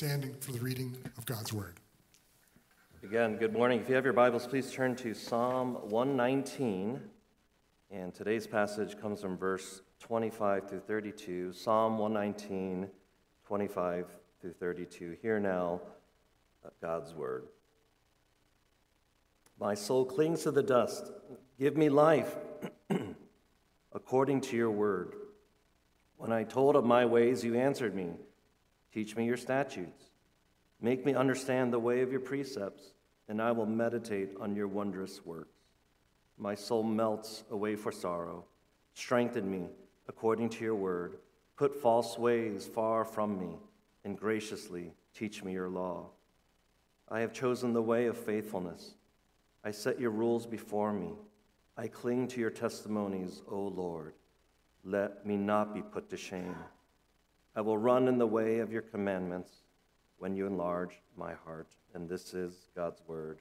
Standing for the reading of God's Word. Again, good morning. If you have your Bibles, please turn to Psalm 119. And today's passage comes from verse 25 through 32. Psalm 119, 25 through 32. Hear now God's Word. My soul clings to the dust. Give me life according to your word. When I told of my ways, you answered me. Teach me your statutes. Make me understand the way of your precepts, and I will meditate on your wondrous works. My soul melts away for sorrow. Strengthen me according to your word. Put false ways far from me, and graciously teach me your law. I have chosen the way of faithfulness. I set your rules before me. I cling to your testimonies, O Lord. Let me not be put to shame. I will run in the way of your commandments when you enlarge my heart. And this is God's word.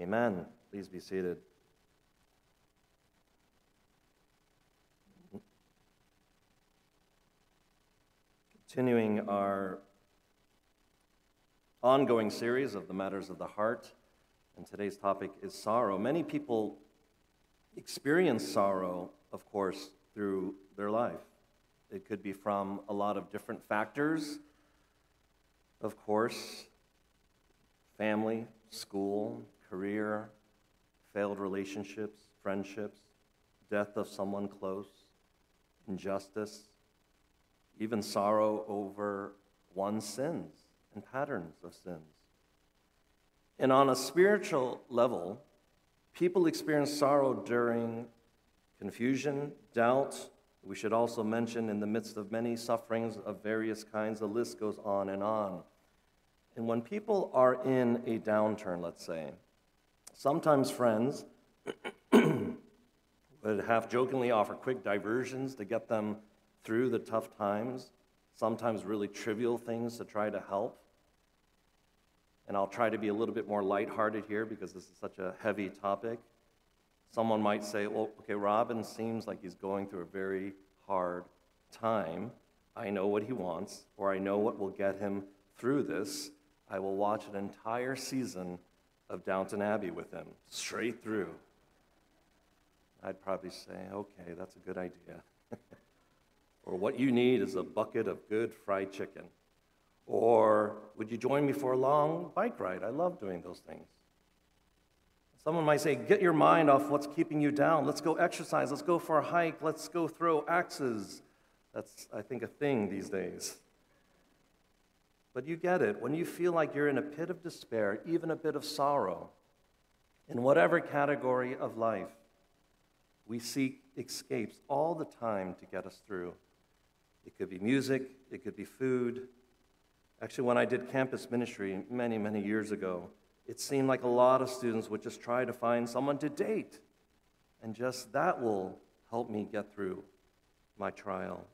Amen. Please be seated. Continuing our ongoing series of the matters of the heart, and today's topic is sorrow. Many people experience sorrow, of course, through their life. It could be from a lot of different factors, of course family, school, career, failed relationships, friendships, death of someone close, injustice, even sorrow over one's sins and patterns of sins. And on a spiritual level, people experience sorrow during confusion, doubt. We should also mention in the midst of many sufferings of various kinds, the list goes on and on. And when people are in a downturn, let's say, sometimes friends would half jokingly offer quick diversions to get them through the tough times, sometimes really trivial things to try to help. And I'll try to be a little bit more lighthearted here because this is such a heavy topic. Someone might say, well, okay, Robin seems like he's going through a very hard time. I know what he wants, or I know what will get him through this. I will watch an entire season of Downton Abbey with him, straight through. I'd probably say, okay, that's a good idea. or what you need is a bucket of good fried chicken. Or would you join me for a long bike ride? I love doing those things. Someone might say, Get your mind off what's keeping you down. Let's go exercise. Let's go for a hike. Let's go throw axes. That's, I think, a thing these days. But you get it. When you feel like you're in a pit of despair, even a bit of sorrow, in whatever category of life, we seek escapes all the time to get us through. It could be music, it could be food, Actually, when I did campus ministry many, many years ago, it seemed like a lot of students would just try to find someone to date. And just that will help me get through my trial.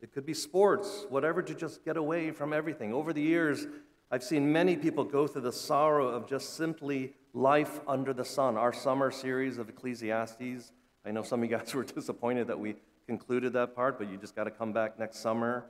It could be sports, whatever to just get away from everything. Over the years, I've seen many people go through the sorrow of just simply life under the sun. Our summer series of Ecclesiastes, I know some of you guys were disappointed that we concluded that part, but you just got to come back next summer.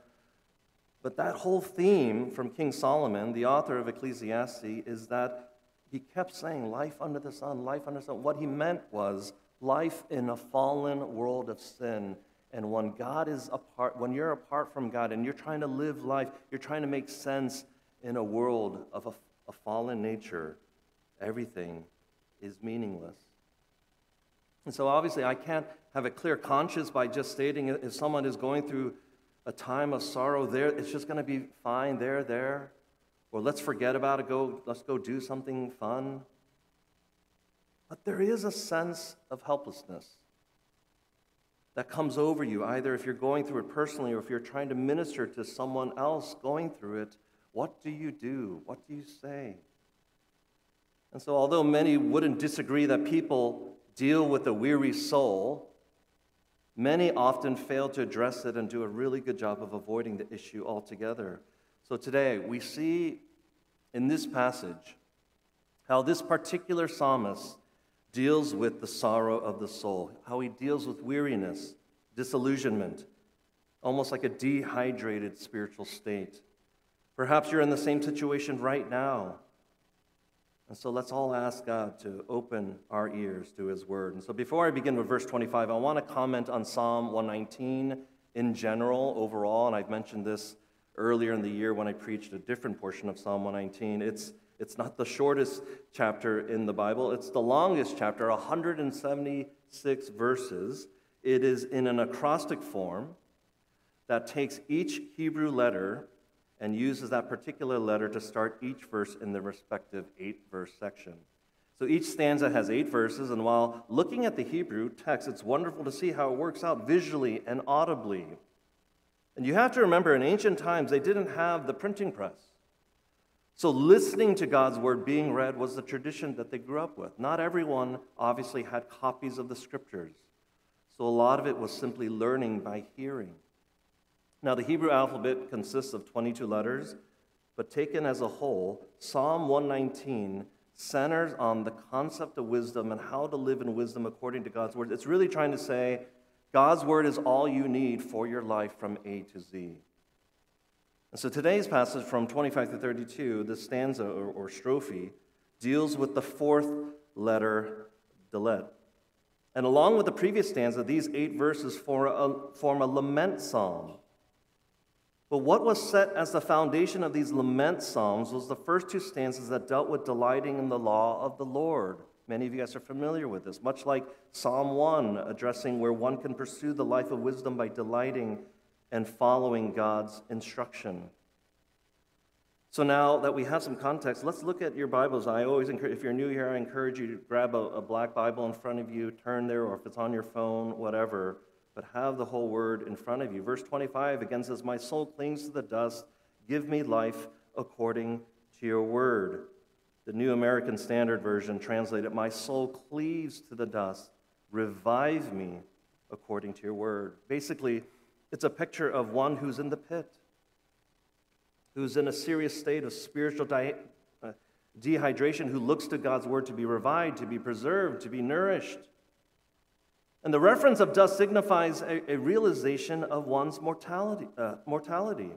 But that whole theme from King Solomon, the author of Ecclesiastes, is that he kept saying life under the sun, life under the sun. What he meant was life in a fallen world of sin. And when God is apart, when you're apart from God and you're trying to live life, you're trying to make sense in a world of a, a fallen nature, everything is meaningless. And so obviously, I can't have a clear conscience by just stating if someone is going through a time of sorrow there, it's just going to be fine there, there. Or let's forget about it, go, let's go do something fun. But there is a sense of helplessness that comes over you, either if you're going through it personally or if you're trying to minister to someone else going through it. What do you do? What do you say? And so, although many wouldn't disagree that people deal with a weary soul, Many often fail to address it and do a really good job of avoiding the issue altogether. So today, we see in this passage how this particular psalmist deals with the sorrow of the soul, how he deals with weariness, disillusionment, almost like a dehydrated spiritual state. Perhaps you're in the same situation right now. And so let's all ask God to open our ears to His Word. And so before I begin with verse 25, I want to comment on Psalm 119 in general, overall. And I've mentioned this earlier in the year when I preached a different portion of Psalm 119. It's, it's not the shortest chapter in the Bible, it's the longest chapter, 176 verses. It is in an acrostic form that takes each Hebrew letter and uses that particular letter to start each verse in the respective eight verse section. So each stanza has eight verses, and while looking at the Hebrew text, it's wonderful to see how it works out visually and audibly. And you have to remember, in ancient times, they didn't have the printing press. So listening to God's word being read was the tradition that they grew up with. Not everyone obviously had copies of the scriptures. So a lot of it was simply learning by hearing. Now, the Hebrew alphabet consists of 22 letters, but taken as a whole, Psalm 119 centers on the concept of wisdom and how to live in wisdom according to God's word. It's really trying to say God's word is all you need for your life from A to Z. And so today's passage from 25 to 32, the stanza or, or strophe, deals with the fourth letter, Dalet. And along with the previous stanza, these eight verses form a, form a lament psalm but what was set as the foundation of these lament psalms was the first two stanzas that dealt with delighting in the law of the Lord. Many of you guys are familiar with this, much like Psalm 1, addressing where one can pursue the life of wisdom by delighting and following God's instruction. So now that we have some context, let's look at your Bibles. I always encourage, if you're new here, I encourage you to grab a, a black Bible in front of you, turn there, or if it's on your phone, whatever but have the whole word in front of you. Verse 25 again says, My soul clings to the dust. Give me life according to your word. The New American Standard Version translated, My soul cleaves to the dust. Revive me according to your word. Basically, it's a picture of one who's in the pit, who's in a serious state of spiritual di- uh, dehydration, who looks to God's word to be revived, to be preserved, to be nourished. And the reference of dust signifies a, a realization of one's mortality, uh, mortality,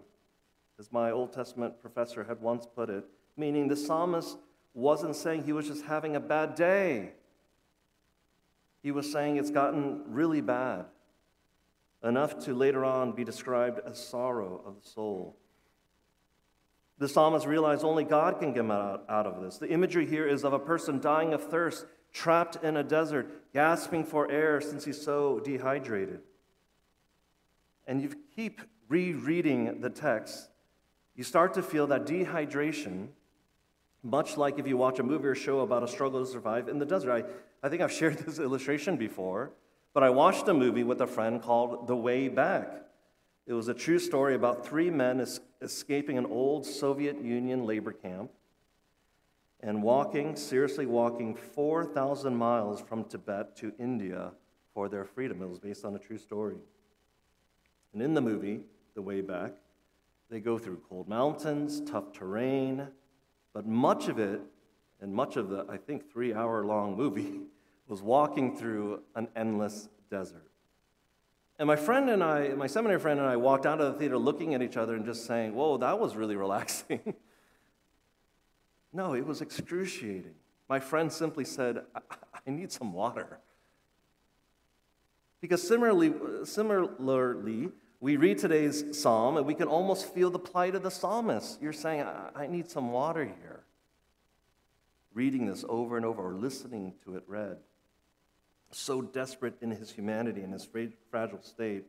as my Old Testament professor had once put it, meaning the psalmist wasn't saying he was just having a bad day. He was saying it's gotten really bad, enough to later on be described as sorrow of the soul. The psalmist realized only God can get him out, out of this. The imagery here is of a person dying of thirst trapped in a desert, gasping for air since he's so dehydrated. And you keep rereading the text, you start to feel that dehydration, much like if you watch a movie or show about a struggle to survive in the desert. I, I think I've shared this illustration before, but I watched a movie with a friend called The Way Back. It was a true story about three men es- escaping an old Soviet Union labor camp and walking, seriously walking 4,000 miles from Tibet to India for their freedom. It was based on a true story. And in the movie, The Way Back, they go through cold mountains, tough terrain, but much of it, and much of the, I think, three hour long movie, was walking through an endless desert. And my friend and I, my seminary friend and I walked out of the theater looking at each other and just saying, Whoa, that was really relaxing. No, it was excruciating. My friend simply said, I, I need some water. Because similarly, similarly, we read today's psalm and we can almost feel the plight of the psalmist. You're saying, I, I need some water here. Reading this over and over or listening to it read. So desperate in his humanity and his fragile state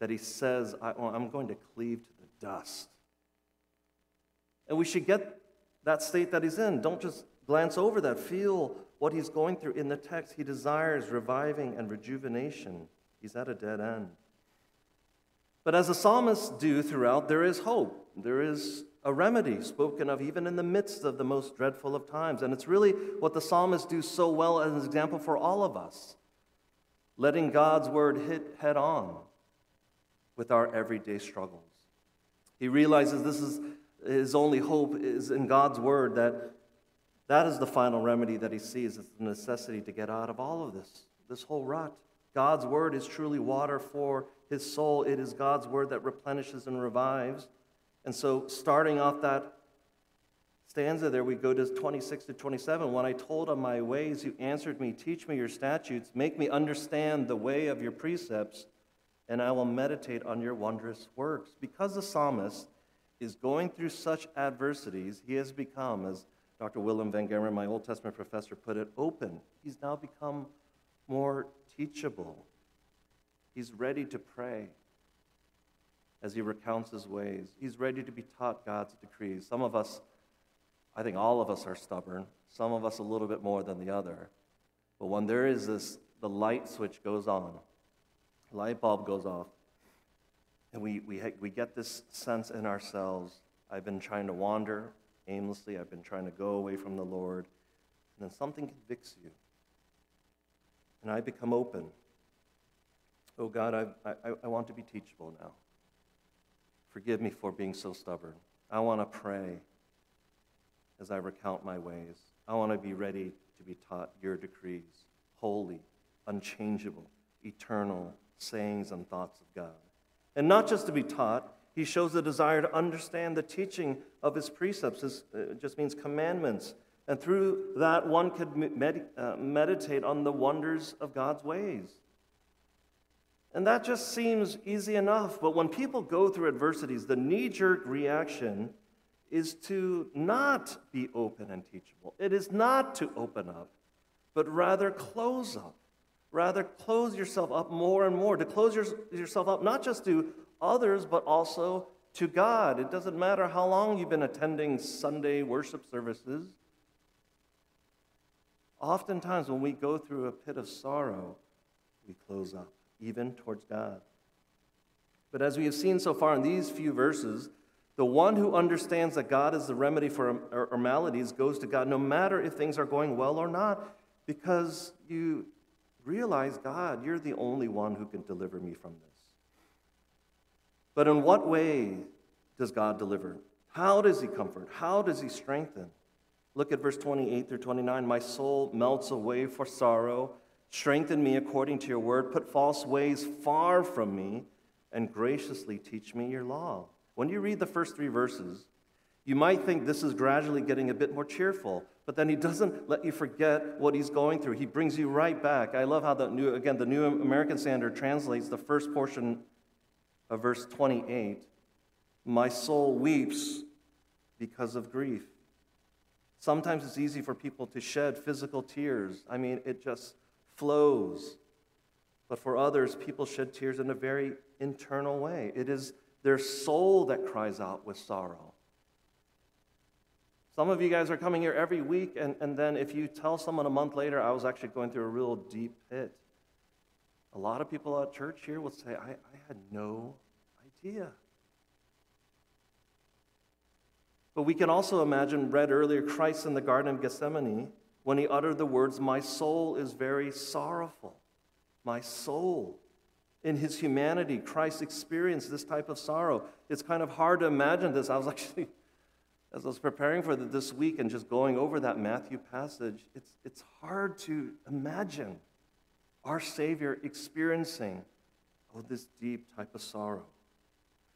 that he says, I'm going to cleave to the dust. And we should get that state that he's in. Don't just glance over that. Feel what he's going through in the text. He desires reviving and rejuvenation. He's at a dead end. But as the psalmists do throughout, there is hope. There is a remedy spoken of even in the midst of the most dreadful of times. And it's really what the psalmists do so well as an example for all of us, letting God's word hit head on with our everyday struggles. He realizes this is his only hope is in God's word that that is the final remedy that he sees. It's the necessity to get out of all of this, this whole rut. God's word is truly water for his soul. It is God's word that replenishes and revives. And so, starting off that stanza there, we go to 26 to 27. When I told of my ways, you answered me, Teach me your statutes, make me understand the way of your precepts, and I will meditate on your wondrous works. Because the psalmist is going through such adversities, he has become, as Dr. Willem VanGemeren, my Old Testament professor, put it, open. He's now become more teachable. He's ready to pray as he recounts his ways. He's ready to be taught God's decrees. Some of us, I think all of us are stubborn, some of us a little bit more than the other. But when there is this, the light switch goes on, light bulb goes off, and we, we, we get this sense in ourselves I've been trying to wander aimlessly, I've been trying to go away from the Lord, and then something convicts you. And I become open. Oh God, I, I, I want to be teachable now. Forgive me for being so stubborn. I want to pray as I recount my ways. I want to be ready to be taught your decrees, holy, unchangeable, eternal sayings and thoughts of God. And not just to be taught, he shows a desire to understand the teaching of his precepts. This uh, just means commandments. And through that, one could med- uh, meditate on the wonders of God's ways. And that just seems easy enough. But when people go through adversities, the knee jerk reaction is to not be open and teachable. It is not to open up, but rather close up. Rather, close yourself up more and more, to close your, yourself up not just to others, but also to God. It doesn't matter how long you've been attending Sunday worship services. Oftentimes, when we go through a pit of sorrow, we close up even towards God. But as we have seen so far in these few verses, the one who understands that God is the remedy for our maladies goes to God no matter if things are going well or not, because you realize, God, you're the only one who can deliver me from this. But in what way does God deliver? How does he comfort? How does he strengthen? Look at verse 28 through 29. My soul melts away for sorrow. Strengthen me according to your word. Put false ways far from me and graciously teach me your law. When you read the first three verses, you might think this is gradually getting a bit more cheerful, but then he doesn't let you forget what he's going through. He brings you right back. I love how the new, again, the New American Standard translates the first portion of verse 28 My soul weeps because of grief. Sometimes it's easy for people to shed physical tears. I mean, it just flows. But for others, people shed tears in a very internal way. It is their soul that cries out with sorrow. Some of you guys are coming here every week, and, and then if you tell someone a month later, I was actually going through a real deep pit, a lot of people at church here will say, I, I had no idea. But we can also imagine, read earlier, Christ in the Garden of Gethsemane when he uttered the words, My soul is very sorrowful. My soul. In his humanity, Christ experienced this type of sorrow. It's kind of hard to imagine this. I was actually, as I was preparing for this week and just going over that Matthew passage, it's, it's hard to imagine our Savior experiencing oh, this deep type of sorrow.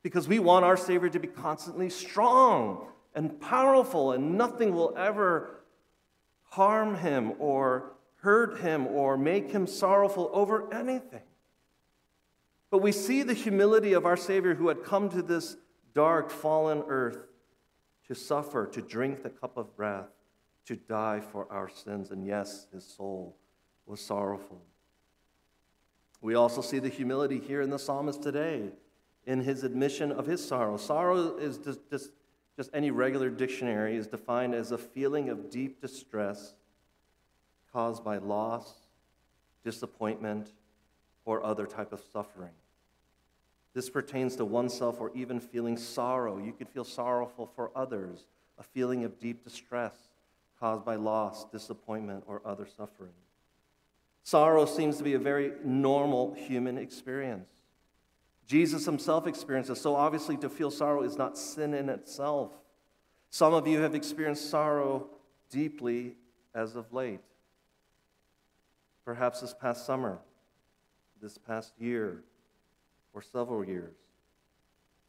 Because we want our Savior to be constantly strong and powerful, and nothing will ever harm him or hurt him or make him sorrowful over anything. But we see the humility of our Savior who had come to this dark, fallen earth to suffer, to drink the cup of wrath, to die for our sins. And yes, his soul was sorrowful. We also see the humility here in the psalmist today in his admission of his sorrow. Sorrow is just, just any regular dictionary, is defined as a feeling of deep distress caused by loss, disappointment, or other type of suffering. This pertains to oneself or even feeling sorrow. You could feel sorrowful for others, a feeling of deep distress caused by loss, disappointment, or other suffering. Sorrow seems to be a very normal human experience. Jesus himself experiences. So obviously, to feel sorrow is not sin in itself. Some of you have experienced sorrow deeply as of late. Perhaps this past summer, this past year, or several years.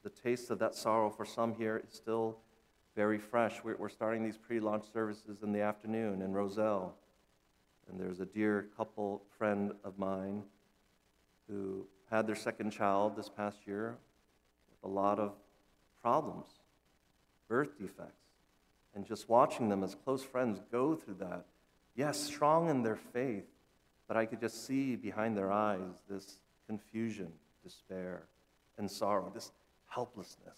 the taste of that sorrow for some here is still very fresh. We're, starting these pre launch services in the afternoon in Roselle. And there's a dear couple friend of mine who had their second child this past year with a lot of problems, birth defects. And just watching them as close friends go through that, yes, strong in their faith, but I could just see behind their eyes this confusion, despair, and sorrow, this helplessness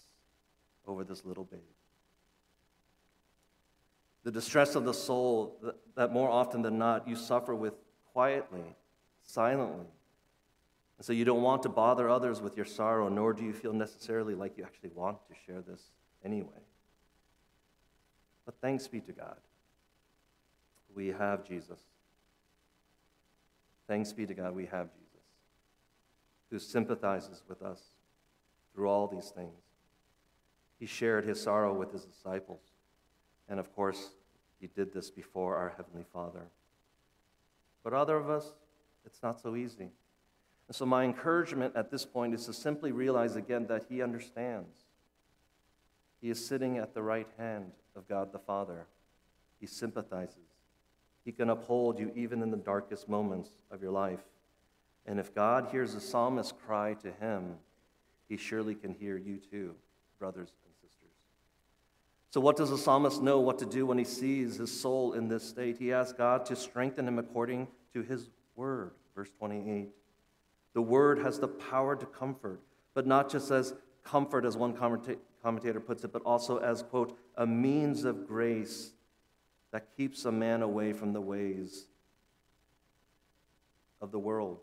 over this little babe. The distress of the soul that more often than not you suffer with quietly, silently. And so you don't want to bother others with your sorrow, nor do you feel necessarily like you actually want to share this anyway. But thanks be to God. We have Jesus. Thanks be to God, we have Jesus, who sympathizes with us through all these things. He shared his sorrow with his disciples. And of course, he did this before our Heavenly Father. But other of us, it's not so easy. And so, my encouragement at this point is to simply realize again that He understands. He is sitting at the right hand of God the Father. He sympathizes. He can uphold you even in the darkest moments of your life. And if God hears the psalmist cry to Him, He surely can hear you too, brothers and sisters. so, what does the psalmist know what to do when he sees his soul in this state? He asks God to strengthen him according to his word. Verse 28. The word has the power to comfort, but not just as comfort, as one commentator puts it, but also as, quote, a means of grace that keeps a man away from the ways of the world,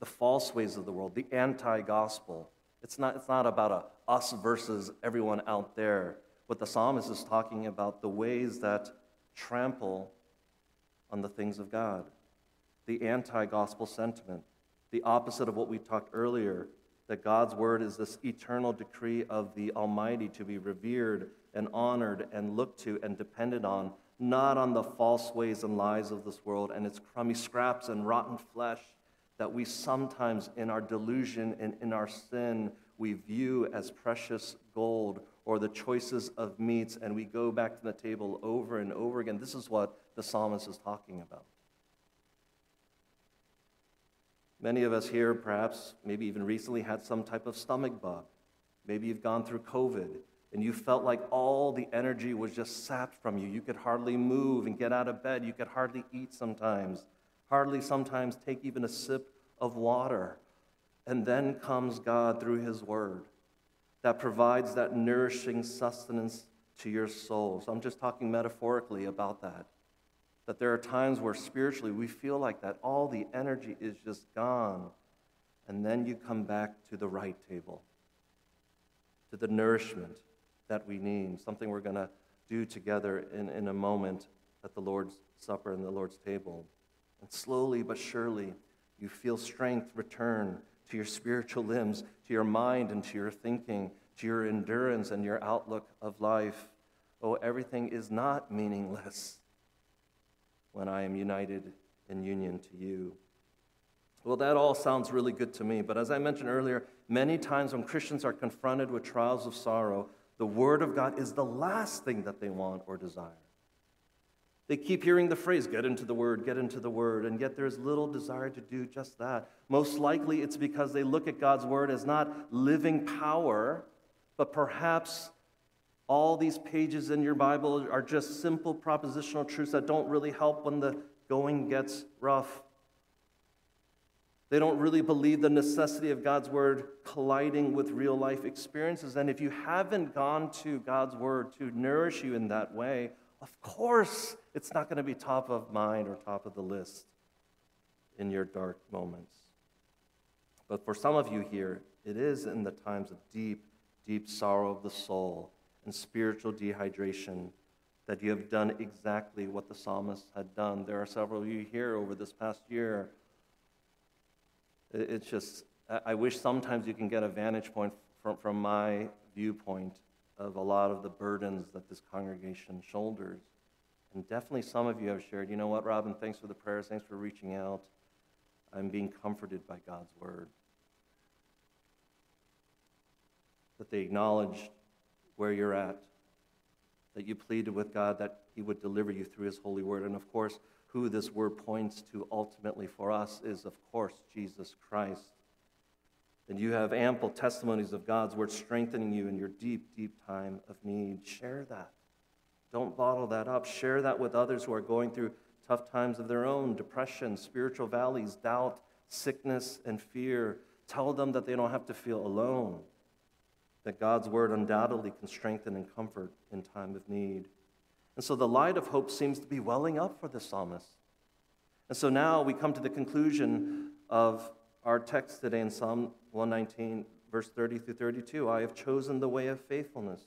the false ways of the world, the anti gospel. It's not, it's not about a us versus everyone out there. What the psalmist is talking about the ways that trample on the things of God, the anti gospel sentiment, the opposite of what we talked earlier, that God's word is this eternal decree of the Almighty to be revered and honored and looked to and depended on, not on the false ways and lies of this world and its crummy scraps and rotten flesh that we sometimes, in our delusion and in our sin, we view as precious gold or the choices of meats, and we go back to the table over and over again. This is what the psalmist is talking about. Many of us here, perhaps, maybe even recently, had some type of stomach bug. Maybe you've gone through COVID and you felt like all the energy was just sapped from you. You could hardly move and get out of bed. You could hardly eat sometimes, hardly sometimes take even a sip of water. And then comes God through His Word that provides that nourishing sustenance to your soul. So I'm just talking metaphorically about that. That there are times where spiritually we feel like that all the energy is just gone. And then you come back to the right table, to the nourishment that we need, something we're going to do together in, in a moment at the Lord's Supper and the Lord's table. And slowly but surely, you feel strength return to your spiritual limbs, to your mind, and to your thinking, to your endurance and your outlook of life. Oh, everything is not meaningless when I am united in union to you. Well, that all sounds really good to me, but as I mentioned earlier, many times when Christians are confronted with trials of sorrow, the Word of God is the last thing that they want or desire. They keep hearing the phrase, get into the word, get into the word, and yet there's little desire to do just that. Most likely it's because they look at God's word as not living power, but perhaps all these pages in your Bible are just simple propositional truths that don't really help when the going gets rough. They don't really believe the necessity of God's word colliding with real life experiences. And if you haven't gone to God's word to nourish you in that way, of course, it's not going to be top of mind or top of the list in your dark moments. But for some of you here, it is in the times of deep, deep sorrow of the soul and spiritual dehydration that you have done exactly what the psalmist had done. There are several of you here over this past year. It's just, I wish sometimes you can get a vantage point from, from my viewpoint of a lot of the burdens that this congregation shoulders. And definitely some of you have shared, you know what, Robin, thanks for the prayers, thanks for reaching out. I'm being comforted by God's word. that they acknowledged where you're at, that you pleaded with God that He would deliver you through His holy word. And of course, who this word points to ultimately for us is, of course, Jesus Christ. And you have ample testimonies of God's word strengthening you in your deep, deep time of need. Share that. Don't bottle that up. Share that with others who are going through tough times of their own depression, spiritual valleys, doubt, sickness, and fear. Tell them that they don't have to feel alone, that God's word undoubtedly can strengthen and comfort in time of need. And so the light of hope seems to be welling up for the psalmist. And so now we come to the conclusion of our text today in Psalm 119, verse 30 through 32. I have chosen the way of faithfulness.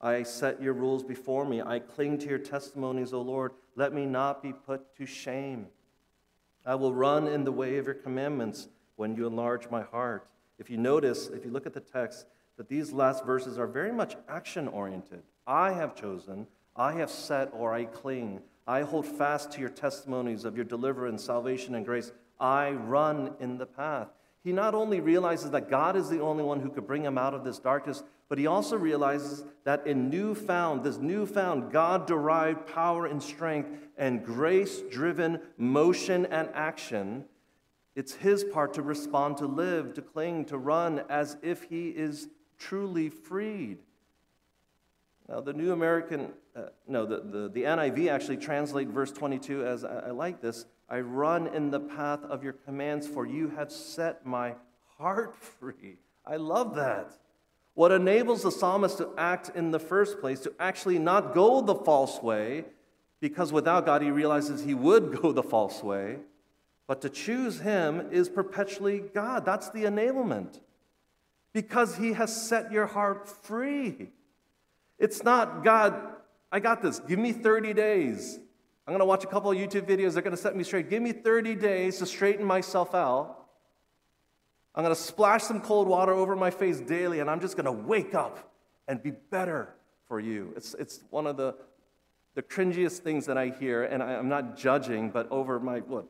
I set your rules before me. I cling to your testimonies, O Lord. Let me not be put to shame. I will run in the way of your commandments when you enlarge my heart. If you notice, if you look at the text, that these last verses are very much action oriented. I have chosen, I have set, or I cling. I hold fast to your testimonies of your deliverance, salvation, and grace. I run in the path. He not only realizes that God is the only one who could bring him out of this darkness, but he also realizes that in newfound, this newfound God derived power and strength and grace driven motion and action, it's his part to respond, to live, to cling, to run as if he is truly freed. Now, the New American, uh, no, the, the, the NIV actually translate verse 22 as I, I like this I run in the path of your commands, for you have set my heart free. I love that. What enables the psalmist to act in the first place, to actually not go the false way, because without God he realizes he would go the false way, but to choose him is perpetually God. That's the enablement. Because he has set your heart free. It's not, God, I got this, give me 30 days. I'm going to watch a couple of YouTube videos. They're going to set me straight. Give me 30 days to straighten myself out. I'm going to splash some cold water over my face daily, and I'm just going to wake up and be better for you. It's, it's one of the, the cringiest things that I hear, and I, am not judging, but over my, what,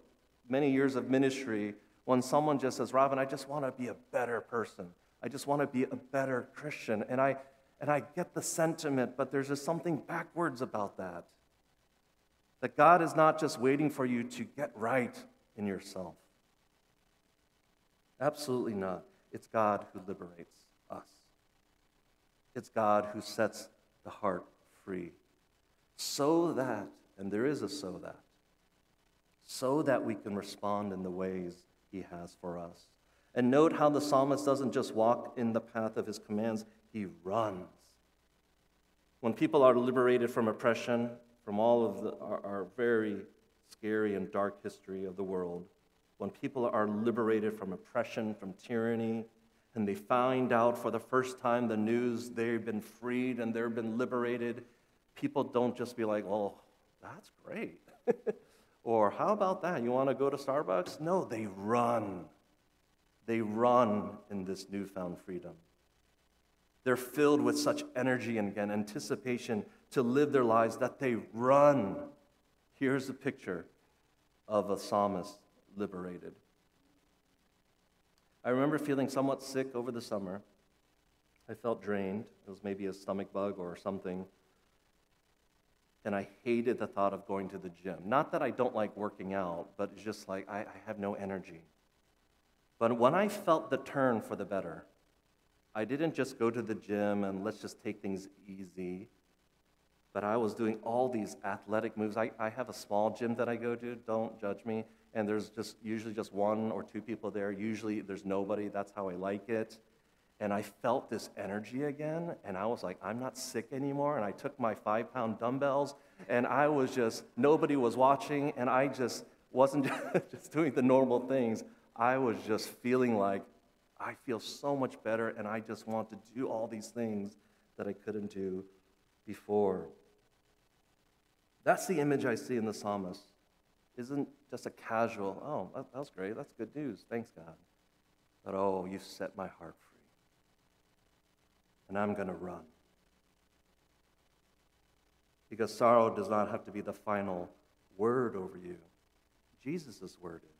many years of ministry, when someone just says, Robin, I just want to be a better person. I just want to be a better Christian. And I, and I get the sentiment, but there's just something backwards about that. That God is not just waiting for you to get right in yourself. Absolutely not. It's God who liberates us, it's God who sets the heart free. So that, and there is a so that, so that we can respond in the ways He has for us. And note how the psalmist doesn't just walk in the path of his commands, he runs. When people are liberated from oppression, from all of the, our, our very scary and dark history of the world, when people are liberated from oppression, from tyranny, and they find out for the first time the news they've been freed and they've been liberated, people don't just be like, oh, that's great. or how about that? You want to go to Starbucks? No, they run. They run in this newfound freedom. They're filled with such energy and again, anticipation to live their lives that they run. Here's a picture of a psalmist liberated. I remember feeling somewhat sick over the summer. I felt drained. It was maybe a stomach bug or something. And I hated the thought of going to the gym. Not that I don't like working out, but it's just like I, I have no energy. But when I felt the turn for the better, I didn't just go to the gym and let's just take things easy, but I was doing all these athletic moves. I, I have a small gym that I go to, don't judge me, and there's just usually just one or two people there. Usually there's nobody, that's how I like it. And I felt this energy again, and I was like, I'm not sick anymore. And I took my five pound dumbbells, and I was just, nobody was watching, and I just wasn't just doing the normal things. I was just feeling like I feel so much better and I just want to do all these things that I couldn't do before. That's the image I see in the psalmist. Isn't just a casual, oh, that, that was great. That's good news. Thanks, God. But oh, you set my heart free. And I'm going to run. Because sorrow does not have to be the final word over you, Jesus' word is.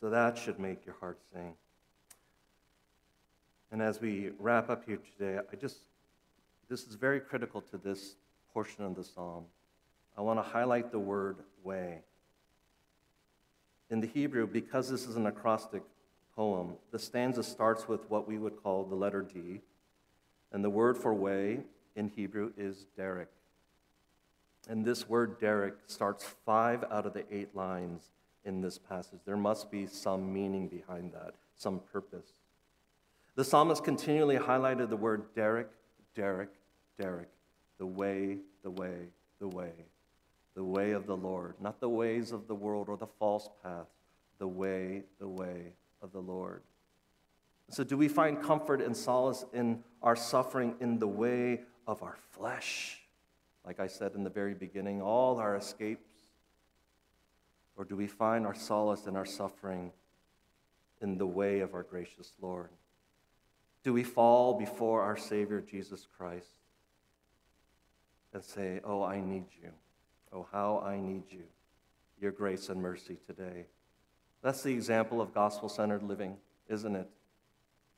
So that should make your heart sing. And as we wrap up here today, I just, this is very critical to this portion of the psalm. I want to highlight the word way. In the Hebrew, because this is an acrostic poem, the stanza starts with what we would call the letter D, and the word for way in Hebrew is derek. And this word derek starts five out of the eight lines in this passage. There must be some meaning behind that, some purpose. The psalmist continually highlighted the word derek, derek, derek, the way, the way, the way, the way of the Lord, not the ways of the world or the false path, the way, the way of the Lord. So, do we find comfort and solace in our suffering in the way of our flesh? Like I said in the very beginning, all our escapes? Or do we find our solace in our suffering in the way of our gracious Lord? Do we fall before our Savior Jesus Christ and say, Oh, I need you. Oh, how I need you. Your grace and mercy today. That's the example of gospel centered living, isn't it?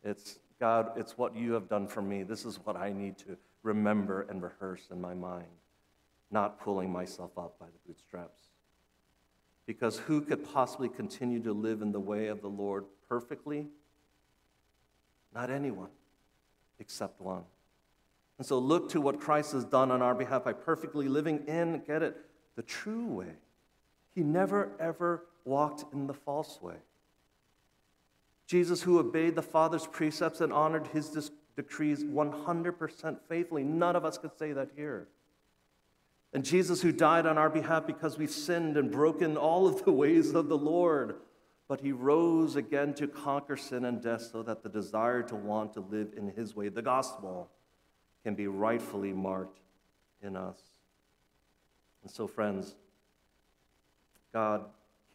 It's God, it's what you have done for me. This is what I need to remember and rehearse in my mind, not pulling myself up by the bootstraps. Because who could possibly continue to live in the way of the Lord perfectly? Not anyone, except one. And so look to what Christ has done on our behalf by perfectly living in, get it, the true way. He never, ever walked in the false way. Jesus, who obeyed the Father's precepts and honored his decrees 100% faithfully. None of us could say that here. And Jesus, who died on our behalf because we've sinned and broken all of the ways of the Lord. But he rose again to conquer sin and death so that the desire to want to live in his way, the gospel, can be rightfully marked in us. And so, friends, God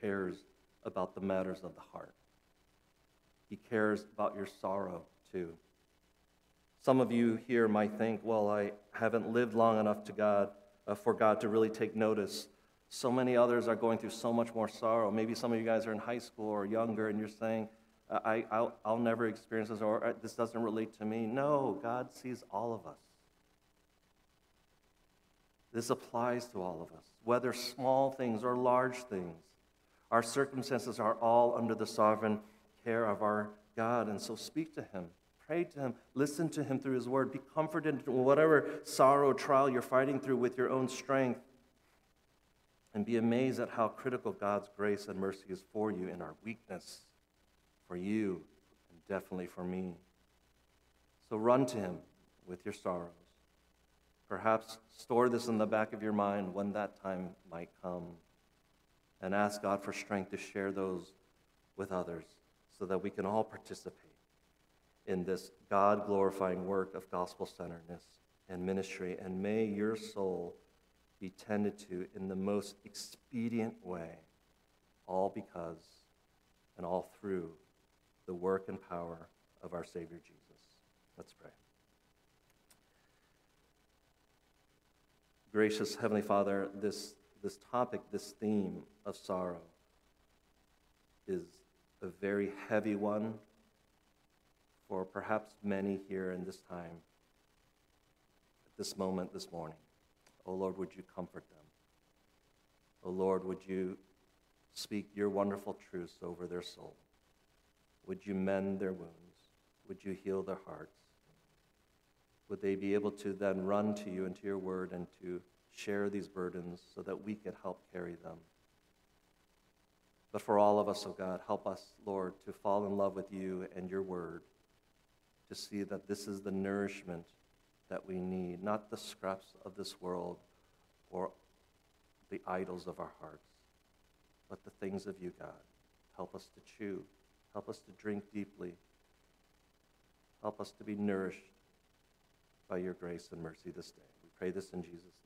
cares about the matters of the heart. He cares about your sorrow too. Some of you here might think, well, I haven't lived long enough to God, uh, for God to really take notice. So many others are going through so much more sorrow. Maybe some of you guys are in high school or younger and you're saying, I, I'll, I'll never experience this or this doesn't relate to me. No, God sees all of us. This applies to all of us, whether small things or large things. Our circumstances are all under the sovereign care of our God. And so speak to Him, pray to Him, listen to Him through His word, be comforted in whatever sorrow, trial you're fighting through with your own strength. And be amazed at how critical God's grace and mercy is for you in our weakness, for you, and definitely for me. So run to Him with your sorrows. Perhaps store this in the back of your mind when that time might come. And ask God for strength to share those with others so that we can all participate in this God glorifying work of gospel centeredness and ministry. And may your soul be tended to in the most expedient way, all because and all through the work and power of our Savior Jesus. Let's pray. Gracious Heavenly Father, this, this topic, this theme of sorrow is a very heavy one for perhaps many here in this time, at this moment, this morning. Oh Lord, would you comfort them? Oh Lord, would you speak your wonderful truths over their soul? Would you mend their wounds? Would you heal their hearts? Would they be able to then run to you and to your word and to share these burdens so that we could help carry them? But for all of us, oh God, help us, Lord, to fall in love with you and your word, to see that this is the nourishment that we need, not the scraps of this world or the idols of our hearts, but the things of you, God. Help us to chew, help us to drink deeply, help us to be nourished by your grace and mercy this day. We pray this in Jesus' name.